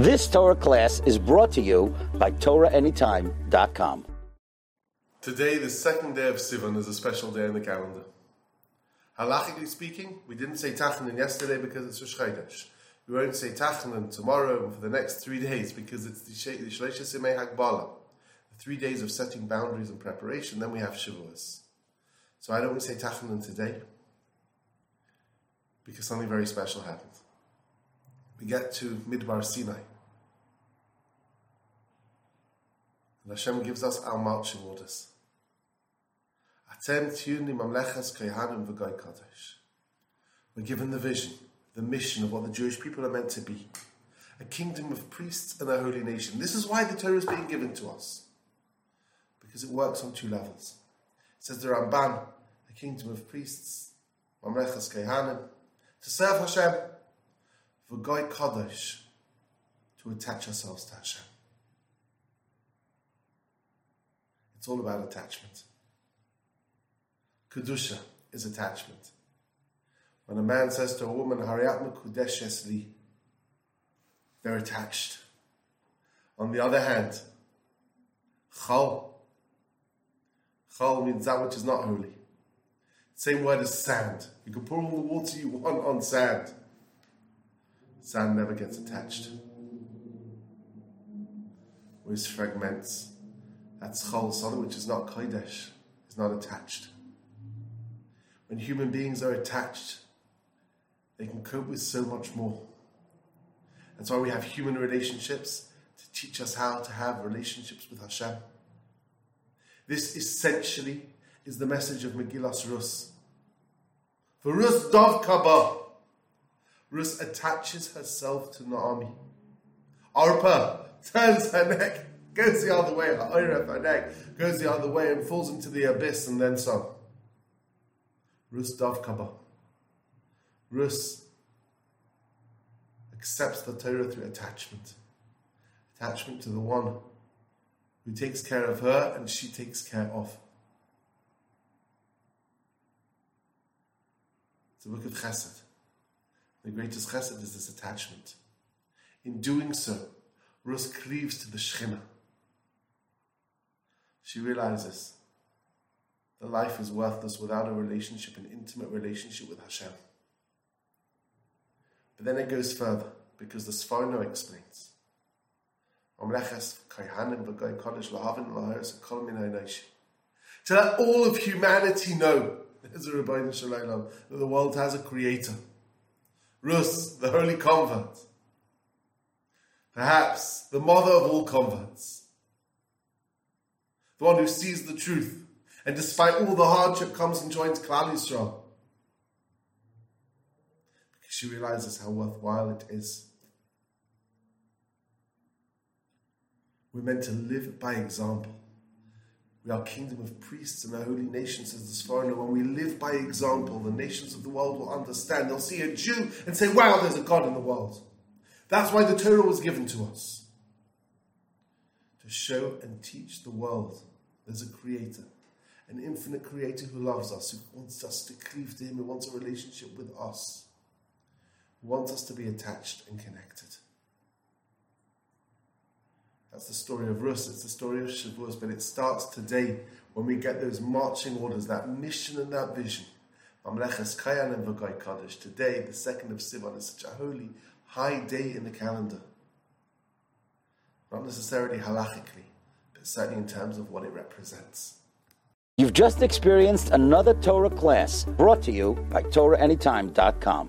This Torah class is brought to you by TorahAnytime.com. Today, the second day of Sivan, is a special day in the calendar. Halachically speaking, we didn't say Tachanan yesterday because it's Rosh Chodesh. We won't say Tachanan tomorrow and for the next three days because it's the Shloshes Yemei Hagbala, the three days of setting boundaries and preparation. Then we have Shavuos. So I don't want to say Tachanan today because something very special happened. We get to Midbar Sinai. And Hashem gives us our marching orders. Atem tihyu li mamlechas kohanim v'goy kadosh. We're given the vision, the mission of what the Jewish people are meant to be. A kingdom of priests and a holy nation. This is why the Torah is being given to us. Because it works on two levels. It says the Ramban, a kingdom of priests, mamlechas kohanim, to serve Hashem, v'goy kadosh, to attach ourselves to Hashem. It's all about attachment. Kedusha is attachment. When a man says to a woman, Harei at mekudeshes li, they're attached. On the other hand, chol, chol means that which is not holy. Same word as sand. You can pour all the water you want on sand. Sand never gets attached. Always fragments. That's chol, something which is not kodesh, is not attached. When human beings are attached, they can cope with so much more. That's why we have human relationships to teach us how to have relationships with Hashem. This essentially is the message of Megillas Rus. For Rus davkah bah, Rus attaches herself to Naomi. Arpa turns her neck, goes the other way, goes the other way and falls into the abyss and then some. Rus davkah bah. Rus accepts the Torah through attachment. Attachment to the one who takes care of her and she takes care of. It's a book of chesed. The greatest chesed is this attachment. In doing so, Rus cleaves to the Shekhinah. She realizes that life is worthless without a relationship, an intimate relationship with Hashem. But then it goes further, because the Sforno explains. To let all of humanity know there's a that the world has a creator. Rus, the holy convert. Perhaps the mother of all converts. The one who sees the truth and despite all the hardship comes and joins Klal Yisrael. Because she realizes how worthwhile it is. We're meant to live by example. We are kingdom of priests and a holy nation, says the Sforno. When we live by example, the nations of the world will understand. They'll see a Jew and say, wow, there's a God in the world. That's why the Torah was given to us. To show and teach the world there's a creator, an infinite creator who loves us, who wants us to cleave to him, who wants a relationship with us, who wants us to be attached and connected. That's the story of Rus, it's the story of Shavuos, but it starts today when we get those marching orders, that mission and that vision. Kayan and. Today, the second of Sivan, is such a holy, high day in the calendar. Not necessarily halachically, but certainly in terms of what it represents. You've just experienced another Torah class brought to you by TorahAnytime.com.